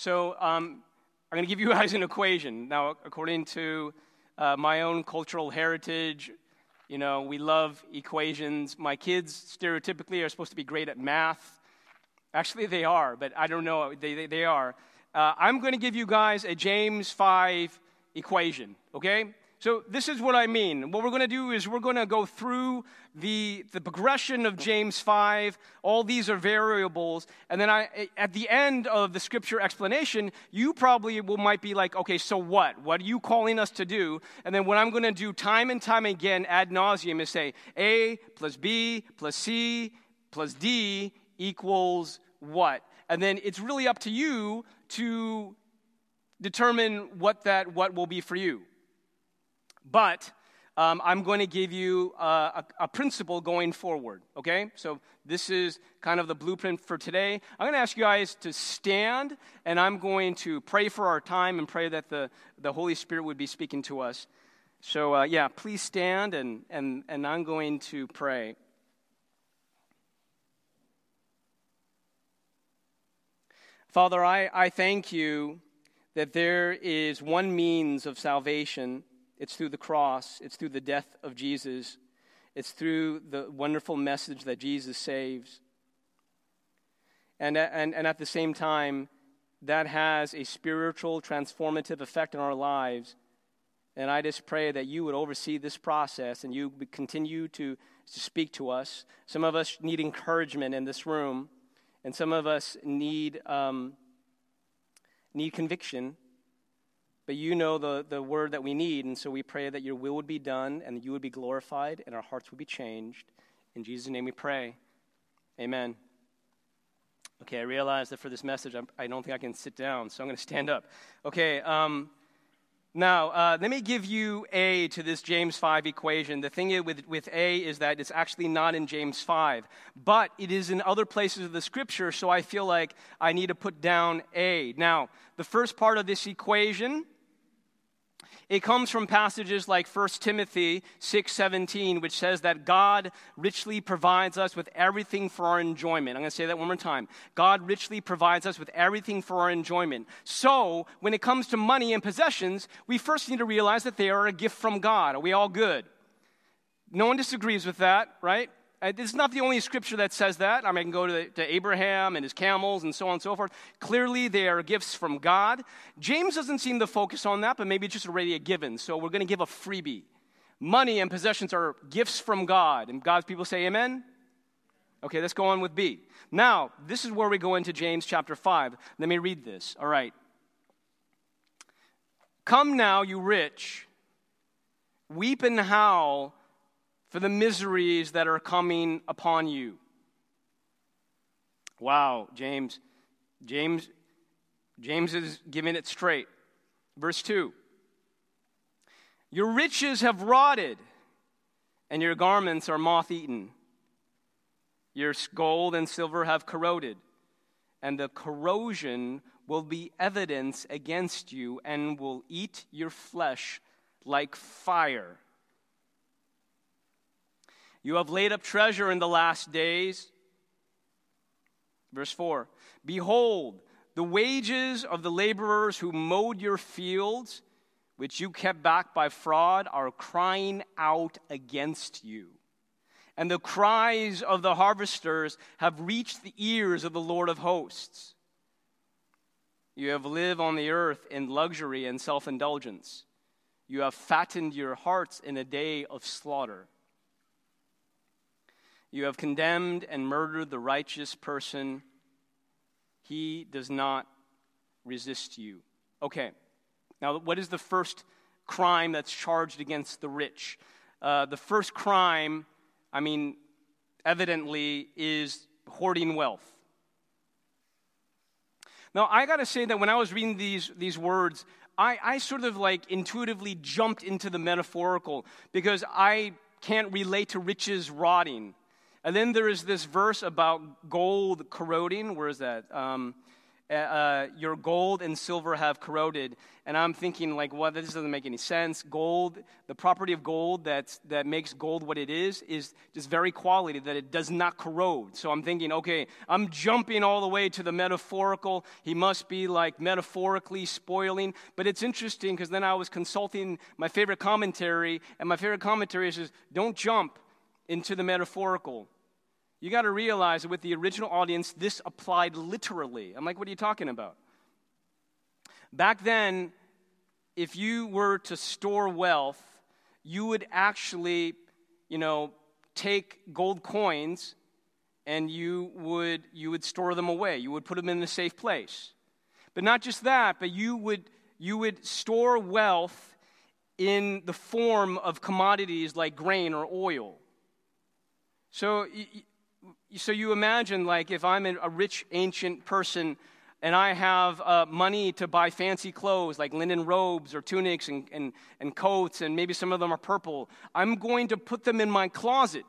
So um, I'm going to give you guys an equation. Now, according to uh, my own cultural heritage, you know, we love equations. My kids stereotypically are supposed to be great at math. Actually, they are, but I don't know. They, they, they are. Uh, I'm going to give you guys a James 5 equation, okay? So, this is what I mean. What we're going to do is we're going to go through the, the progression of James 5. All these are variables. And then I, at the end of the scripture explanation, you probably will, might be like, okay, so what? What are you calling us to do? And then what I'm going to do time and time again ad nauseum is say A plus B plus C plus D equals what? And then it's really up to you to determine what that what will be for you. But um, I'm going to give you a, a, principle going forward, okay? So this is kind of the blueprint for today. I'm going to ask you guys to stand, and I'm going to pray for our time and pray that the, the Holy Spirit would be speaking to us. So, uh, yeah, please stand, and, and, and I'm going to pray. Father, I, I thank you that there is one means of salvation it's through the cross, it's through the death of Jesus, it's through the wonderful message that Jesus saves. And, and, and at the same time, that has a spiritual transformative effect on our lives. And I just pray that you would oversee this process and you continue to, to speak to us. Some of us need encouragement in this room, and some of us need, um, need conviction. But you know the, the word that we need, and so we pray that your will would be done and you would be glorified and our hearts would be changed. In Jesus' name we pray. Amen. Okay, I realize that for this message, I'm, I do not think I can sit down, so I'm going to stand up. Okay, um, now, uh, let me give you A to this James 5 equation. The thing with, with A is that it's actually not in James 5, but it is in other places of the scripture, so I feel like I need to put down A. Now, the first part of this equation it comes from passages like 1 Timothy 6:17 which says that God richly provides us with everything for our enjoyment. I'm going to say that one more time. God richly provides us with everything for our enjoyment. So, when it comes to money and possessions, we first need to realize that they are a gift from God. Are we all good? No one disagrees with that, right? Uh, is not the only scripture that says that. I mean, I can go to, to Abraham and his camels and so on and so forth. Clearly, they are gifts from God. James doesn't seem to focus on that, but maybe it's just already a given. So we're going to give a freebie. Money and possessions are gifts from God. And God's people say amen? Okay, let's go on with B. Now, this is where we go into James chapter 5. Let me read this. All right. Come now, you rich, weep and howl for the miseries that are coming upon you. Wow, James. James James is giving it straight. Verse 2. Your riches have rotted, and your garments are moth eaten. Your gold and silver have corroded, and the corrosion will be evidence against you and will eat your flesh like fire. You have laid up treasure in the last days. Verse 4 Behold, the wages of the laborers who mowed your fields, which you kept back by fraud, are crying out against you. And the cries of the harvesters have reached the ears of the Lord of hosts. You have lived on the earth in luxury and self indulgence. You have fattened your hearts in a day of slaughter. You have condemned and murdered the righteous person. He does not resist you. Okay, now what is the first crime that's charged against the rich? Uh, the first crime, I mean, evidently, is hoarding wealth. Now, I got to say that when I was reading these, these words, I, I sort of like intuitively jumped into the metaphorical because I can't relate to riches rotting. And then there is this verse about gold corroding. Where is that? Um, uh, uh, your gold and silver have corroded. And I'm thinking, like, well, this doesn't make any sense. Gold, the property of gold that's, that makes gold what it is, is just very quality, that it does not corrode. So I'm thinking, okay, I'm jumping all the way to the metaphorical. He must be, like, metaphorically spoiling. But it's interesting because then I was consulting my favorite commentary, and my favorite commentary says, don't jump into the metaphorical you got to realize that with the original audience, this applied literally. I'm like, what are you talking about? Back then, if you were to store wealth, you would actually, you know, take gold coins and you would you would store them away. You would put them in a safe place. But not just that, but you would you would store wealth in the form of commodities like grain or oil. So so you imagine, like, if I'm a rich ancient person and I have uh, money to buy fancy clothes like linen robes or tunics and, and, and coats, and maybe some of them are purple, I'm going to put them in my closet.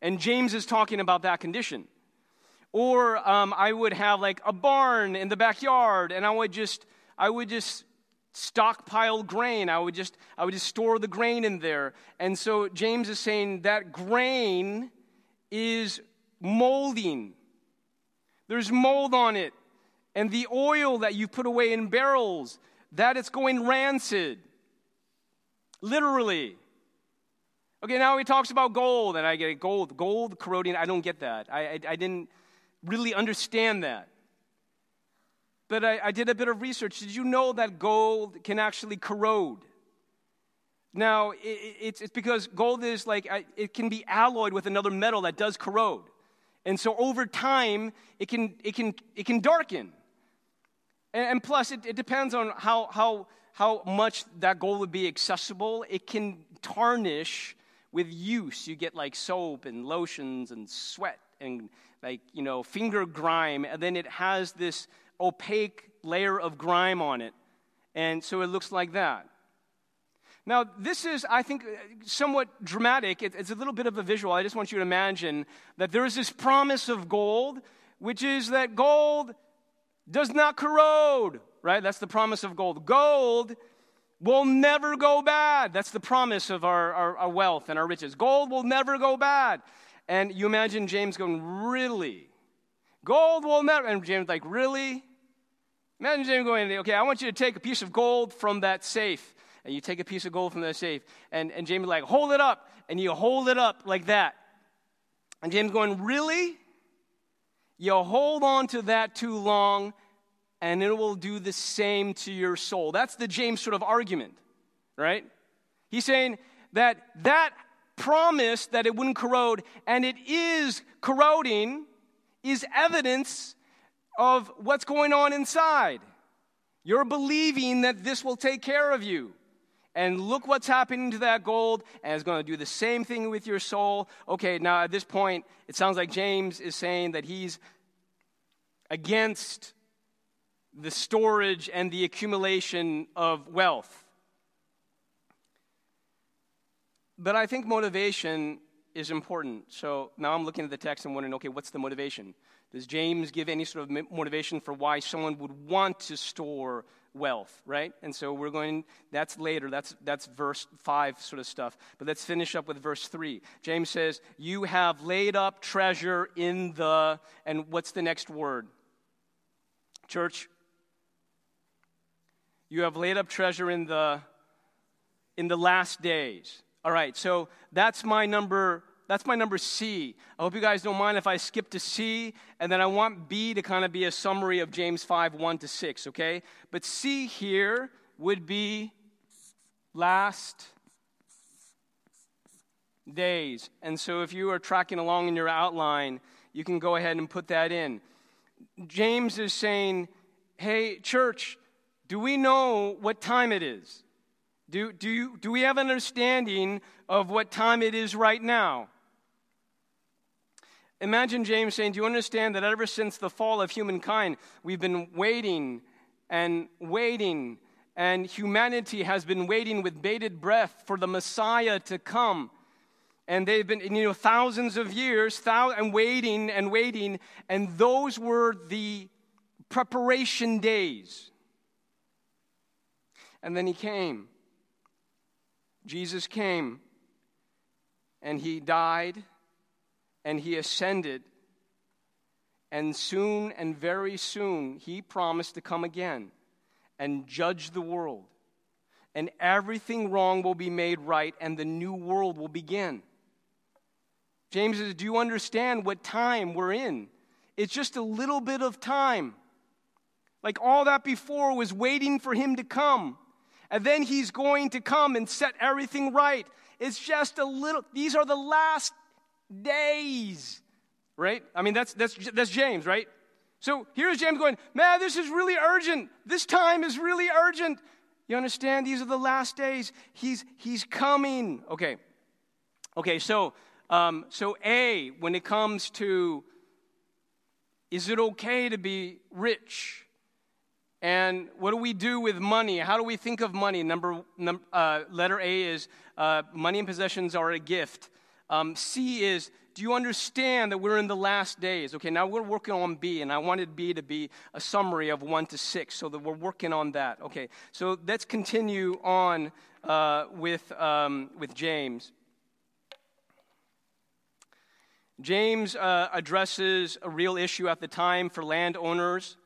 And James is talking about that condition. Or um, I would have like a barn in the backyard, and I would just, I would just stockpile grain. I would just, I would just store the grain in there. And so James is saying that grain is molding. There's mold on it. And the oil that you put away in barrels, that it's going rancid. Literally. Okay, now he talks about gold, and I get it. Gold, gold corroding. I don't get that. I, I, I didn't really understand that. But I, I did a bit of research. Did you know that gold can actually corrode? Now, it, it's, it's because gold is like, it can be alloyed with another metal that does corrode. And so over time, it can, it can, it can darken. And, and plus, it, it depends on how, how, how much that gold would be accessible. It can tarnish with use. You get like soap and lotions and sweat and like, you know, finger grime. And then it has this opaque layer of grime on it. And so it looks like that. Now, this is, I think, somewhat dramatic. It's a little bit of a visual. I just want you to imagine that there is this promise of gold, which is that gold does not corrode, right? That's the promise of gold. Gold will never go bad. That's the promise of our, our, our wealth and our riches. Gold will never go bad. And you imagine James going, Really? Gold will never. And James, like, Really? Imagine James going, Okay, I want you to take a piece of gold from that safe and you take a piece of gold from that safe, and, and James like, hold it up, and you hold it up like that. And James going, really? You hold on to that too long, and it will do the same to your soul. That's the James sort of argument, right? He's saying that that promise that it wouldn't corrode, and it is corroding, is evidence of what's going on inside. You're believing that this will take care of you. And look what's happening to that gold, and it's going to do the same thing with your soul. Okay, now at this point, it sounds like James is saying that he's against the storage and the accumulation of wealth. But I think motivation is important. So now I'm looking at the text and wondering okay, what's the motivation? Does James give any sort of motivation for why someone would want to store wealth, right? And so we're going, that's later, that's, that's verse 5 sort of stuff. But let's finish up with verse 3. James says, You have laid up treasure in the, and what's the next word? Church, you have laid up treasure in the, in the last days. All right, so that's my number that's my number C. I hope you guys don't mind if I skip to C, and then I want B to kind of be a summary of James 5 1 to 6, okay? But C here would be last days. And so if you are tracking along in your outline, you can go ahead and put that in. James is saying, hey, church, do we know what time it is? Do, do, you, do we have an understanding of what time it is right now? Imagine James saying, Do you understand that ever since the fall of humankind, we've been waiting and waiting, and humanity has been waiting with bated breath for the Messiah to come? And they've been, you know, thousands of years, thou- and waiting and waiting, and those were the preparation days. And then he came. Jesus came and he died and he ascended. And soon and very soon, he promised to come again and judge the world. And everything wrong will be made right, and the new world will begin. James says, Do you understand what time we're in? It's just a little bit of time. Like all that before was waiting for him to come. And then he's going to come and set everything right. It's just a little, these are the last days, right? I mean, that's, that's, that's James, right? So here's James going, man, this is really urgent. This time is really urgent. You understand? These are the last days. He's, he's coming. Okay. Okay, so, um, so A, when it comes to is it okay to be rich? And what do we do with money? How do we think of money? Number, num, uh, letter A is uh, money and possessions are a gift. Um, C is do you understand that we're in the last days? Okay, now we're working on B, and I wanted B to be a summary of 1 to 6, so that we're working on that. Okay, so let's continue on uh, with, um, with James. James uh, addresses a real issue at the time for landowners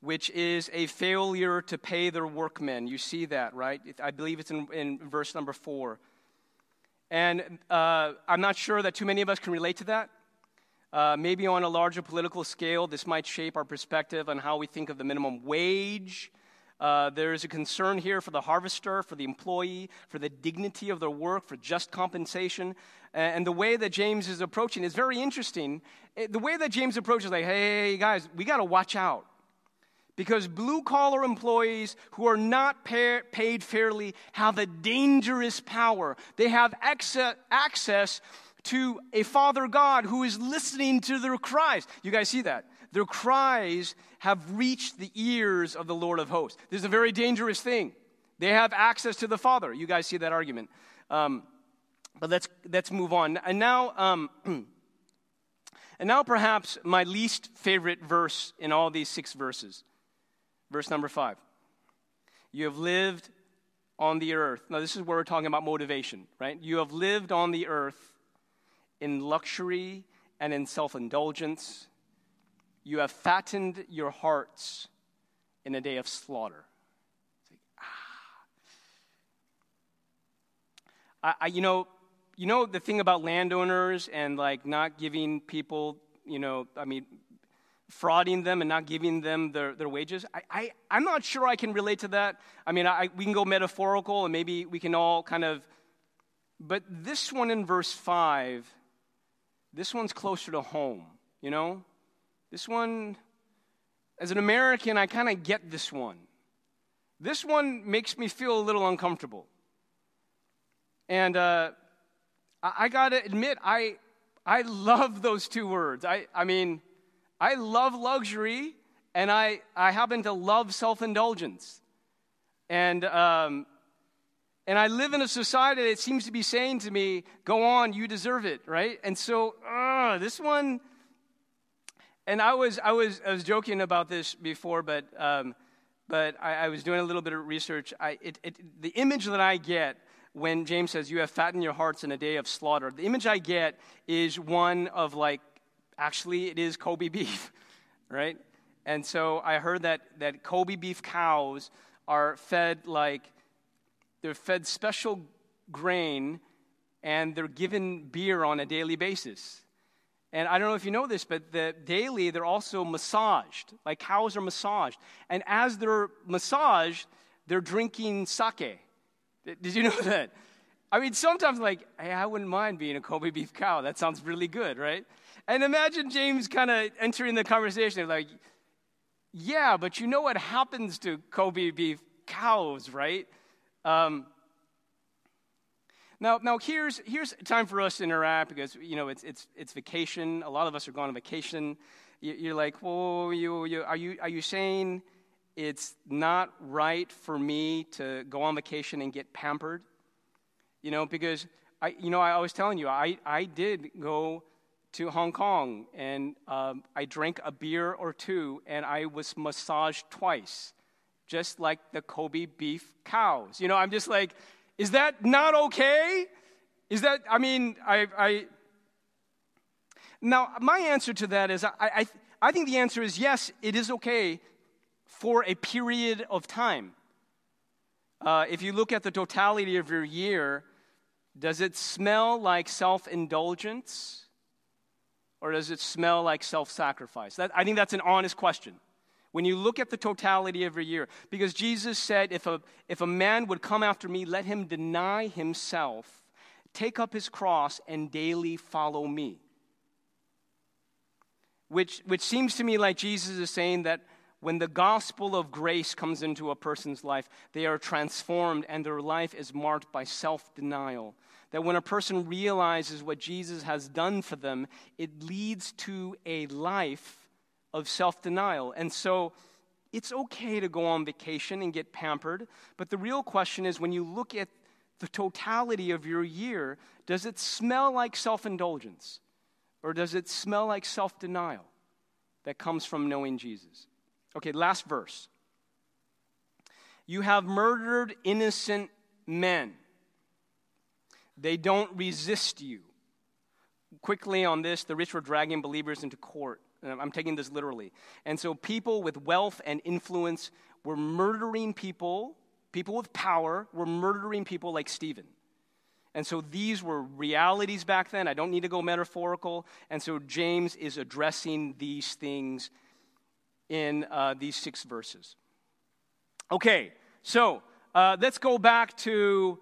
which is a failure to pay their workmen. You see that, right? I believe it's in, in verse number four. And uh, I'm not sure that too many of us can relate to that. Uh, maybe on a larger political scale, this might shape our perspective on how we think of the minimum wage. Uh, there is a concern here for the harvester, for the employee, for the dignity of their work, for just compensation. And the way that James is approaching is very interesting. The way that James approaches, like, hey, guys, we got to watch out because blue collar employees who are not pay, paid fairly have a dangerous power. They have access, access to a Father God who is listening to their cries. You guys see that? Their cries have reached the ears of the Lord of hosts. This is a very dangerous thing. They have access to the Father. You guys see that argument. Um, but let's, let's move on. And now, um, and now perhaps my least favorite verse in all these six verses. Verse number five. You have lived on the earth. Now, this is where we're talking about motivation, right? You have lived on the earth in luxury and in self indulgence. You have fattened your hearts in a day of slaughter. Like, ah. I, I, you know, you know the thing about landowners and like not giving people, you know, I mean, frauding them and not giving them their, their wages. I, I, I'm not sure I can relate to that. I mean, I, we can go metaphorical and maybe we can all kind of, but this one in verse 5, this one's closer to home, you know? This one, as an American, I kind of get this one. This one makes me feel a little uncomfortable. And uh, I, I got to admit, I, I love those two words. I, I mean, I love luxury and I, I happen to love self indulgence. And, um, and I live in a society that seems to be saying to me, go on, you deserve it, right? And so, uh, this one, and I was, I was, I was joking about this before, but, um, but I, I, was doing a little bit of research. I, it, it, the image that I get when James says, You have fattened your hearts in a day of slaughter, the image I get is one of like Actually, it is Kobe beef, right? And so I heard that, that Kobe beef cows are fed like, they're fed special grain and they're given beer on a daily basis. And I don't know if you know this, but the daily they're also massaged. Like cows are massaged. And as they're massaged, they're drinking sake. Did you know that? I mean, sometimes like, hey, I wouldn't mind being a Kobe beef cow. That sounds really good, right? And imagine James kind of entering the conversation like, yeah, but you know what happens to Kobe beef cows, right? Um, now, now here's, here's time for us to interact because, you know, it's, it's, it's vacation. A lot of us are going on vacation. You're like, well, you, you, are, you, are you saying it's not right for me to go on vacation and get pampered? You know, because, I, you know, I was telling you, I, I did go to Hong Kong and um, I drank a beer or two and I was massaged twice, just like the Kobe beef cows. You know, I'm just like, is that not okay? Is that, I mean, I, I now, my answer to that is I, I, I think the answer is yes, it is okay for a period of time. Uh, if you look at the totality of your year, does it smell like self indulgence or does it smell like self sacrifice? I think that's an honest question. When you look at the totality of your year, because Jesus said, if a, if a man would come after me, let him deny himself, take up his cross, and daily follow me. Which, which seems to me like Jesus is saying that when the gospel of grace comes into a person's life, they are transformed and their life is marked by self denial. That when a person realizes what Jesus has done for them, it leads to a life of self denial. And so it's okay to go on vacation and get pampered, but the real question is when you look at the totality of your year, does it smell like self indulgence? Or does it smell like self denial that comes from knowing Jesus? Okay, last verse. You have murdered innocent men. They don't resist you. Quickly on this, the rich were dragging believers into court. I'm taking this literally. And so people with wealth and influence were murdering people, people with power were murdering people like Stephen. And so these were realities back then. I don't need to go metaphorical. And so James is addressing these things in uh, these six verses. Okay, so uh, let's go back to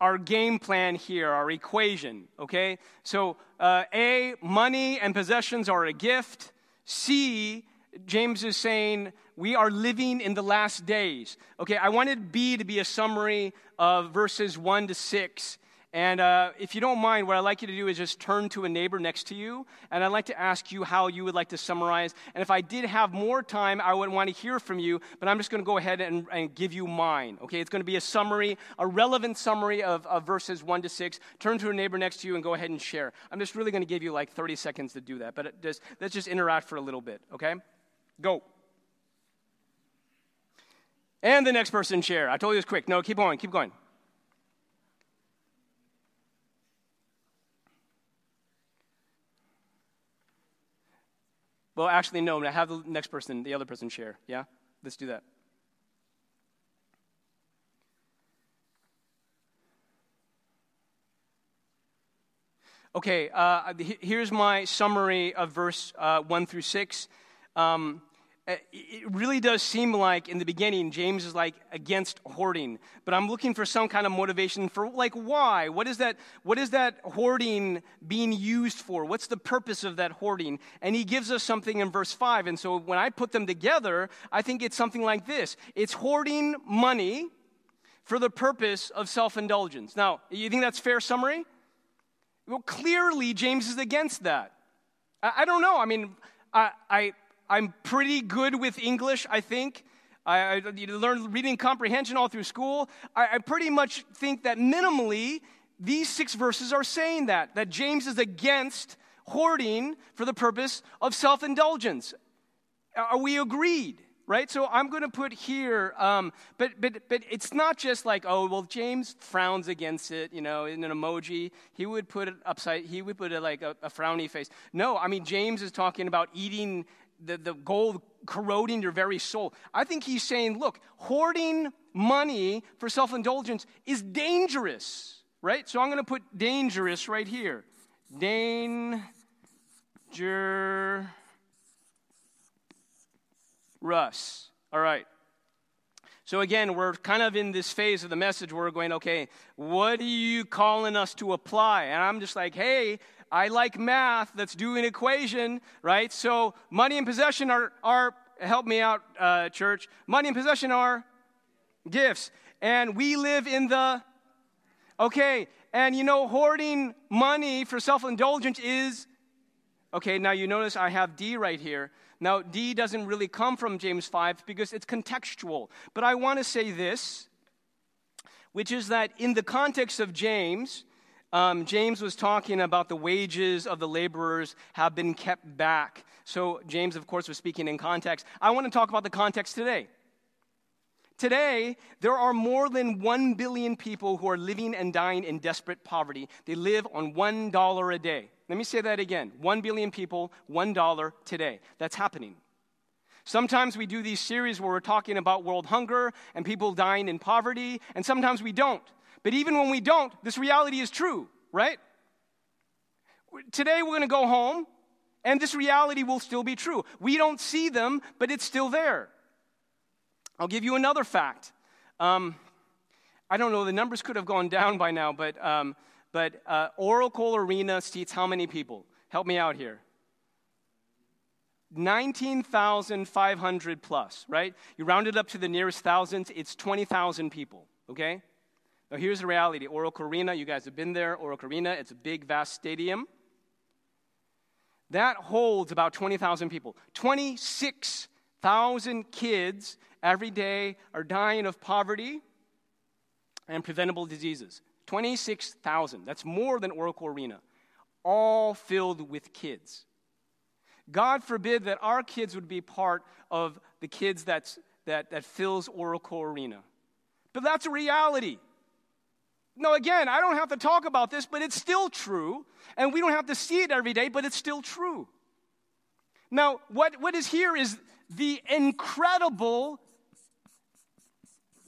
our game plan here, our equation, okay? So, uh, A, money and possessions are a gift. C, James is saying we are living in the last days. Okay, I wanted B to be a summary of verses 1 to 6. And uh, if you don't mind, what I'd like you to do is just turn to a neighbor next to you, and I'd like to ask you how you would like to summarize. And if I did have more time, I would want to hear from you, but I'm just going to go ahead and, and, give you mine. Okay, it's going to be a summary, a relevant summary of, of verses 1 to 6. Turn to a neighbor next to you and go ahead and share. I'm just really going to give you like 30 seconds to do that, but just, let's just interact for a little bit, okay? Go. And the next person share. I told you it was quick. No, keep going, keep going. Well, actually, no. I have the next person, the other person share. Yeah? Let's do that. Okay, uh, here's my summary of verse uh, 1 through 6. Um, Uh, it really does seem like in the beginning james is like against hoarding. But i'm looking for some kind of motivation for like why? What is that what is that hoarding being used for? What's the purpose of that hoarding? And he gives us something in verse 5 and so when i put them together i think it's something like this. It's hoarding money for the purpose of self-indulgence. Now you think that's fair summary? Well clearly james is against that. I, I don't know. I mean I, I I'm pretty good with English, I think. I, I learned reading comprehension all through school. I, I pretty much think that minimally, these six verses are saying that, that James is against hoarding for the purpose of self indulgence. Are we agreed? Right? So I'm going to put here, um, but, but, but it's not just like, oh, well, James frowns against it, you know, in an emoji. He would put it upside, he would put it like a, a frowny face. No, I mean, James is talking about eating the, the gold corroding your very soul. I think he's saying, look, hoarding money for self indulgence is dangerous, right? So I'm going to put dangerous right here. Dangerous. All right. So again, we're kind of in this phase of the message where we're going, okay, what are you calling us to apply? And I'm just like, hey, I like math. Let's do an equation, right? So money and possession are, are help me out, uh, church. Money and possession are gifts. And we live in the, okay, and you know, hoarding money for self indulgence is, okay, now you notice I have D right here. Now, D doesn't really come from James 5 because it's contextual. But I want to say this, which is that in the context of James, um, James was talking about the wages of the laborers have been kept back. So, James, of course, was speaking in context. I want to talk about the context today. Today, there are more than 1 billion people who are living and dying in desperate poverty. They live on $1 a day. Let me say that again 1 billion people, $1 today. That's happening. Sometimes we do these series where we're talking about world hunger and people dying in poverty, and sometimes we don't. But even when we don't, this reality is true, right? Today we're going to go home, and this reality will still be true. We don't see them, but it's still there. I'll give you another fact. Um, I don't know, the numbers could have gone down by now, but, um, but uh, Oracle Arena seats how many people? Help me out here. 19,500 plus, right? You round it up to the nearest thousands, it's 20,000 people, okay? Now, here's the reality Oracle Arena, you guys have been there. Oracle Arena, it's a big, vast stadium. That holds about 20,000 people. 26,000 kids every day are dying of poverty and preventable diseases. 26,000. That's more than Oracle Arena. All filled with kids. God forbid that our kids would be part of the kids that's, that, that fills Oracle Arena. But that's a reality. No, again, I don't have to talk about this, but it's still true. And we don't have to see it every day, but it's still true. Now, what, what is here is the incredible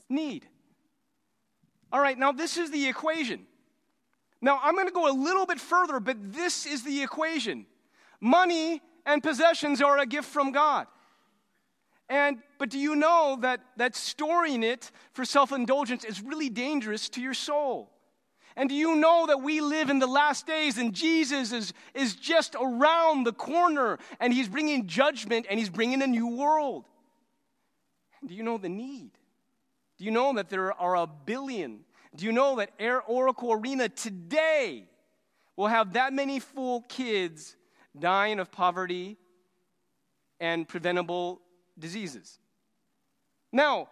need. All right, now this is the equation. Now, I'm going to go a little bit further, but this is the equation. Money and possessions are a gift from God. And but do you know that that storing it for self-indulgence is really dangerous to your soul? And do you know that we live in the last days and Jesus is, is just around the corner and he's bringing judgment and he's bringing a new world? Do you know the need? Do you know that there are a billion? Do you know that Air Oracle Arena today will have that many full kids dying of poverty and preventable diseases. Now,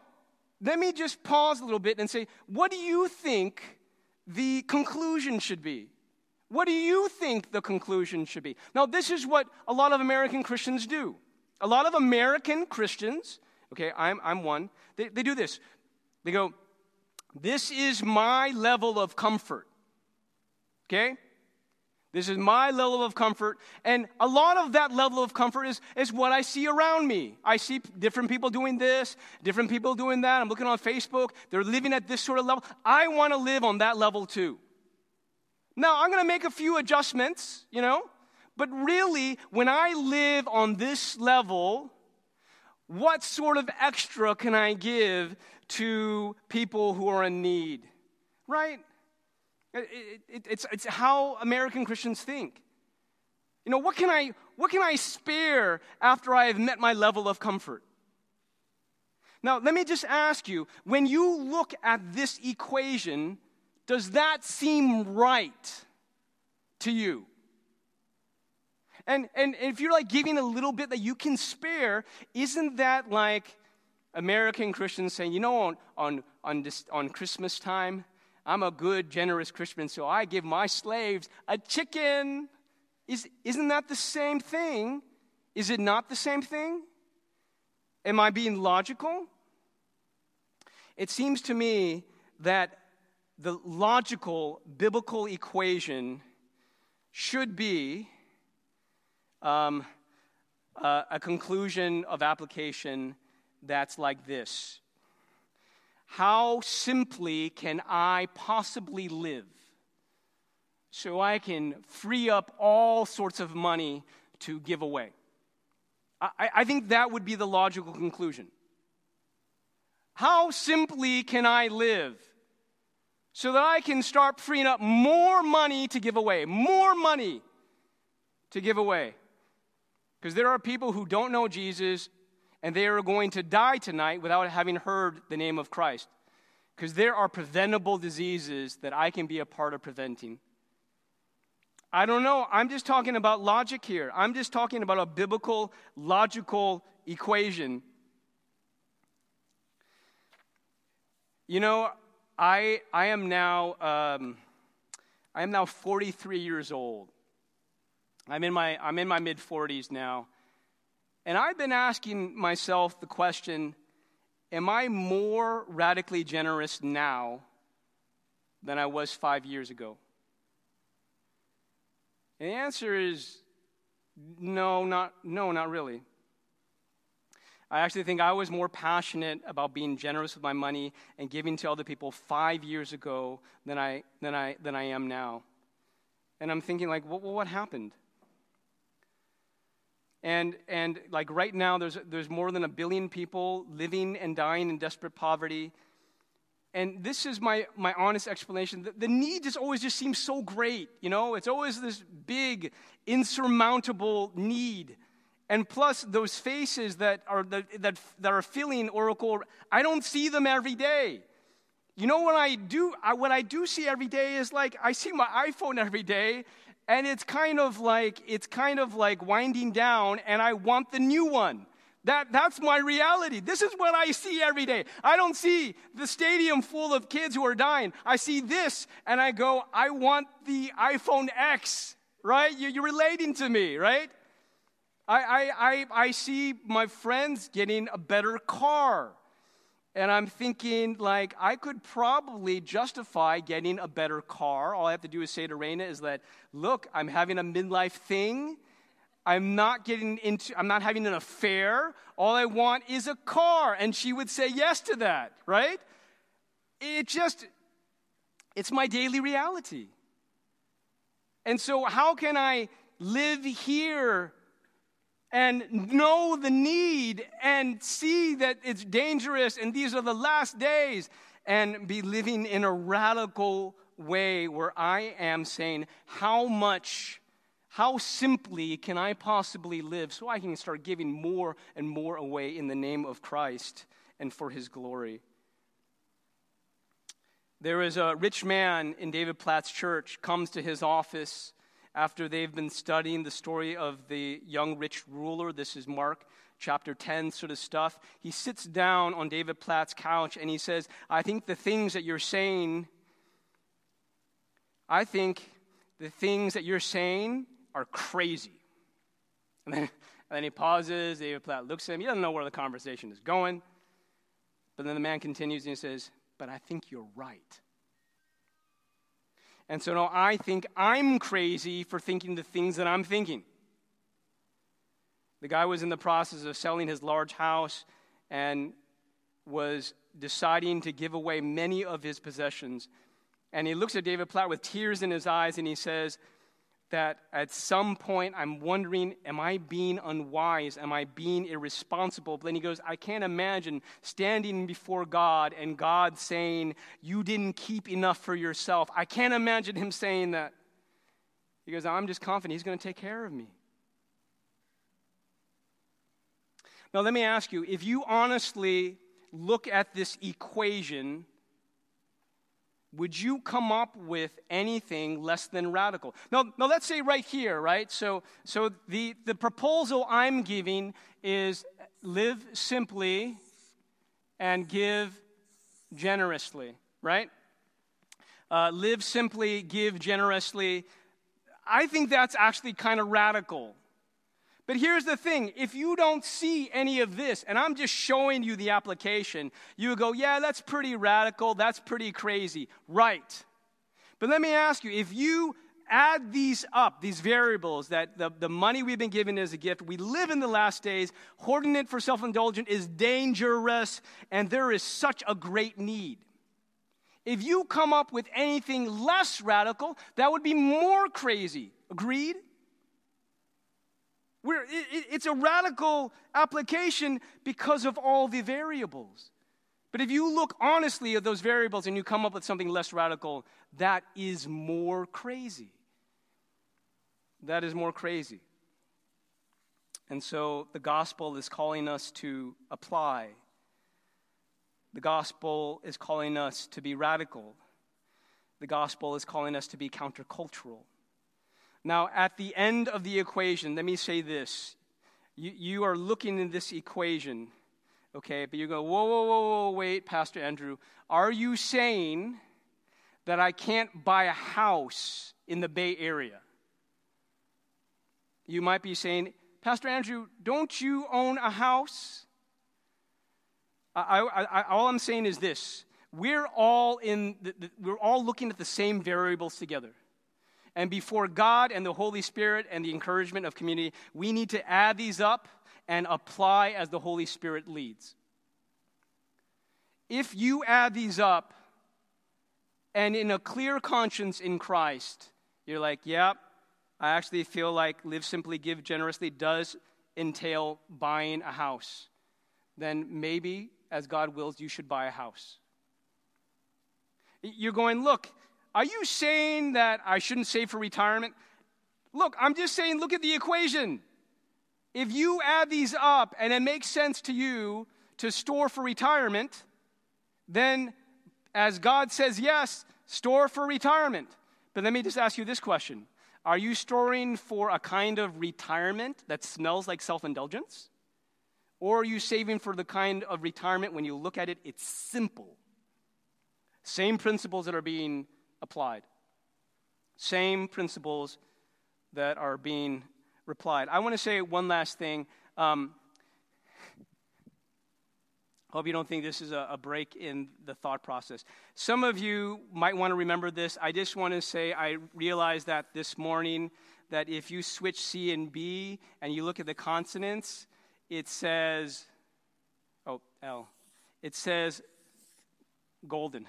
let me just pause a little bit and say, what do you think the conclusion should be? What do you think the conclusion should be? Now, this is what a lot of American Christians do. A lot of American Christians, okay, I'm, I'm one, they, they do this. They go, This is my level of comfort. Okay? This is my level of comfort. And a lot of that level of comfort is, is what I see around me. I see different people doing this, different people doing that. I'm looking on Facebook. They're living at this sort of level. I want to live on that level too. Now, I'm going to make a few adjustments, you know, but really, when I live on this level, what sort of extra can I give to people who are in need? Right? It, it, it's, it's how American Christians think. You know, what can, I, what can I spare after I have met my level of comfort? Now, let me just ask you when you look at this equation, does that seem right to you? And, and if you're like giving a little bit that you can spare, isn't that like American Christians saying, you know, on, on, on, this, on Christmas time, I'm a good, generous Christian, so I give my slaves a chicken. Is, isn't that the same thing? Is it not the same thing? Am I being logical? It seems to me that the logical biblical equation should be um, uh, a conclusion of application that's like this how simply can I possibly live so I can free up all sorts of money to give away? I, I think that would be the logical conclusion. How simply can I live so that I can start freeing up more money to give away? More money to give away. Because there are people who don't know Jesus and they are going to die tonight without having heard the name of Christ. Because there are preventable diseases that I can be a part of preventing. I don't know. I'm just talking about logic here. I'm just talking about a biblical, logical equation. You know, I, I am now, um, I am now 43 years old. I'm in my, I'm in my mid 40s now. And I've been asking myself the question Am I more radically generous now than I was five years ago? And the answer is no, not, no, not really. I actually think I was more passionate about being generous with my money and giving to other people five years ago than I, than I, than I am now. And I'm thinking, like, well, what happened? And, and like right now, there's, there's more than a billion people living and dying in desperate poverty. And this is my, my honest explanation. The, the need just always just seems so great, you know? It's always this big, insurmountable need. And plus, those faces that are, that, that, that are filling Oracle, I don't see them every day. You know what I do? I, what I do see every day is like I see my iPhone every day, and it's kind of like it's kind of like winding down and i want the new one. That, that's my reality. This is what i see every day. I don't see the stadium full of kids who are dying. I see this and i go i want the iphone x right? You, are relating to me right? I, I, I, I see my friends getting a better car and I'm thinking, like, I could probably justify getting a better car. All I have to do is say to Raina is that, look, I'm having a midlife thing. I'm not getting into, I'm not having an affair. All I want is a car. And she would say yes to that, right? It just, it's my daily reality. And so, how can I live here and know the need and see that it's dangerous and these are the last days and be living in a radical way where I am saying, how much, how simply can I possibly live so I can start giving more and more away in the name of Christ and for his glory? There is a rich man in David Platt's church comes to his office after they've been studying the story of the young rich ruler. This is Mark chapter 10 sort of stuff. He sits down on David Platt's couch and he says, I think the things that you're saying, I think the things that you're saying are crazy. And then, and then he pauses. David Platt looks at him. He doesn't know where the conversation is going. But then the man continues and he says, But I think you're right. And so now I think I'm crazy for thinking the things that I'm thinking. The guy was in the process of selling his large house and was deciding to give away many of his possessions. And he looks at David Platt with tears in his eyes and he says, that at some point I'm wondering, am I being unwise? Am I being irresponsible? But then he goes, I can't imagine standing before God and God saying, You didn't keep enough for yourself. I can't imagine him saying that. He goes, I'm just confident he's going to take care of me. Now, let me ask you if you honestly look at this equation, would you come up with anything less than radical? Now, now let's say right here, right? So, so the, the proposal I'm giving is live simply and give generously, right? Uh, live simply, give generously. I think that's actually kind of radical. But here's the thing if you don't see any of this, and I'm just showing you the application, you go, yeah, that's pretty radical, that's pretty crazy. Right. But let me ask you if you add these up, these variables, that the, the money we've been given as a gift, we live in the last days, hoarding it for self indulgence is dangerous, and there is such a great need. If you come up with anything less radical, that would be more crazy. Agreed? We're, it, it's a radical application because of all the variables. But if you look honestly at those variables and you come up with something less radical, that is more crazy. That is more crazy. And so the gospel is calling us to apply. The gospel is calling us to be radical. The gospel is calling us to be countercultural. Now, at the end of the equation, let me say this. You, you are looking in this equation, okay, but you go, whoa, whoa, whoa, whoa, wait, Pastor Andrew. Are you saying that I can't buy a house in the Bay Area. You might be saying, Pastor Andrew, don't you own a house? I, I, I, all I'm saying is this we're all, in the, the, we're all looking at the same variables together. And before God and the Holy Spirit and the encouragement of community, we need to add these up and apply as the Holy Spirit leads. If you add these up and in a clear conscience in Christ, you're like, yeah, I actually feel like live simply, give generously does entail buying a house. Then maybe, as God wills, you should buy a house. You're going, look, are you saying that I shouldn't save for retirement? Look, I'm just saying, look at the equation. If you add these up and it makes sense to you to store for retirement, then as God says yes, store for retirement. But let me just ask you this question Are you storing for a kind of retirement that smells like self indulgence? Or are you saving for the kind of retirement when you look at it, it's simple? Same principles that are being applied, same principles that are being replied. I want to say one last thing. Um, hope you don't think this is a, a, break in the thought process. Some of you might want to remember this. I just want to say I realized that this morning that if you switch C and B and you look at the consonants, it says, oh, L. It says golden.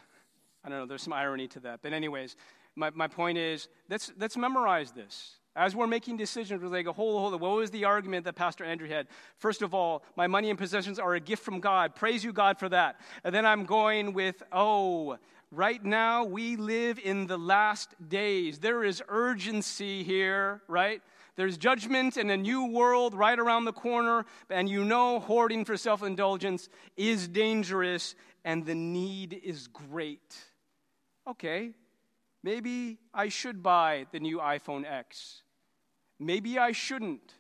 I don't know, there's some irony to that. But, anyways, my, my point is let's, let's memorize this. As we're making decisions, we're like, hold, hold, what was the argument that Pastor Andrew had? First of all, my money and possessions are a gift from God. Praise you, God, for that. And then I'm going with, oh, right now we live in the last days. There is urgency here, right? There's judgment and a new world right around the corner, and you know hoarding for self indulgence is dangerous and the need is great. Okay, maybe I should buy the new iPhone X. Maybe I shouldn't.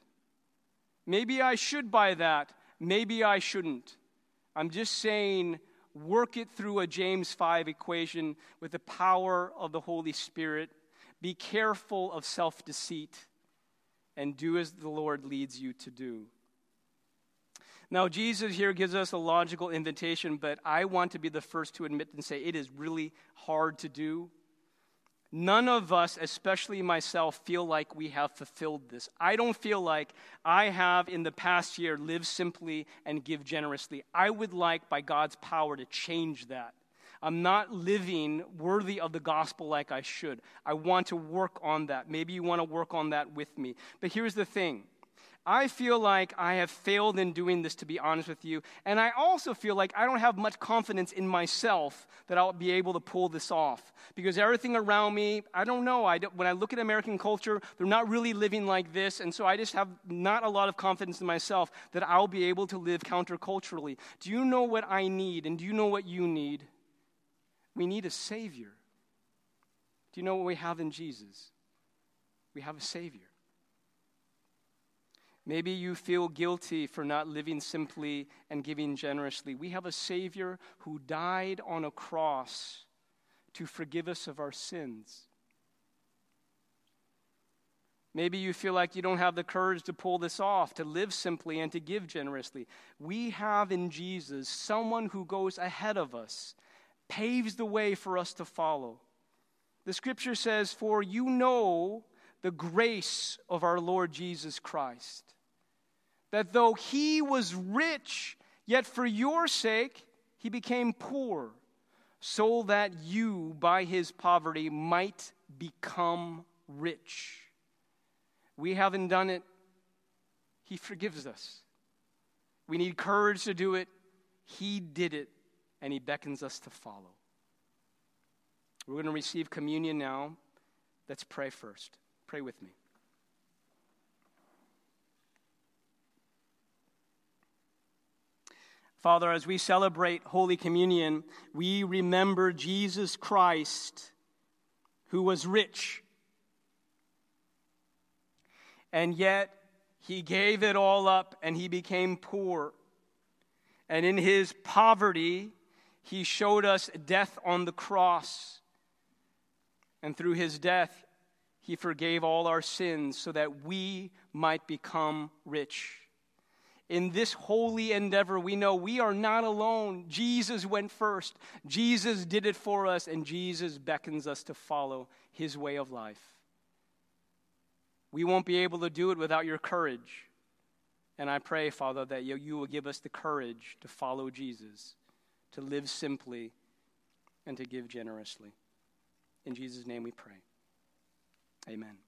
Maybe I should buy that. Maybe I shouldn't. I'm just saying, work it through a James 5 equation with the power of the Holy Spirit. Be careful of self deceit and do as the Lord leads you to do. Now, Jesus here gives us a logical invitation, but I want to be the first to admit and say it is really hard to do. None of us, especially myself, feel like we have fulfilled this. I don't feel like I have in the past year lived simply and give generously. I would like, by God's power, to change that. I'm not living worthy of the gospel like I should. I want to work on that. Maybe you want to work on that with me. But here's the thing I feel like I have failed in doing this, to be honest with you. And I also feel like I don't have much confidence in myself that I'll be able to pull this off. Because everything around me, I don't know. I don't, when I look at American culture, they're not really living like this. And so I just have not a lot of confidence in myself that I'll be able to live counterculturally. Do you know what I need? And do you know what you need? We need a Savior. Do you know what we have in Jesus? We have a Savior. Maybe you feel guilty for not living simply and giving generously. We have a Savior who died on a cross to forgive us of our sins. Maybe you feel like you don't have the courage to pull this off, to live simply and to give generously. We have in Jesus someone who goes ahead of us, paves the way for us to follow. The scripture says, For you know the grace of our Lord Jesus Christ that though he was rich, yet for your sake he became poor, so that you, by his poverty, might become rich. We haven't done it, he forgives us. We need courage to do it, he did it, and he beckons us to follow. We're going to receive communion now. Let's pray first. Pray with me. Father, as we celebrate Holy Communion, we remember Jesus Christ, who was rich. And yet, he gave it all up and he became poor. And in his poverty, he showed us death on the cross. And through his death, he forgave all our sins so that we might become rich. In this holy endeavor, we know we are not alone. Jesus went first, Jesus did it for us, and Jesus beckons us to follow his way of life. We won't be able to do it without your courage. And I pray, Father, that you, will give us the courage to follow Jesus, to live simply, and to give generously. In Jesus' name we pray. Amen.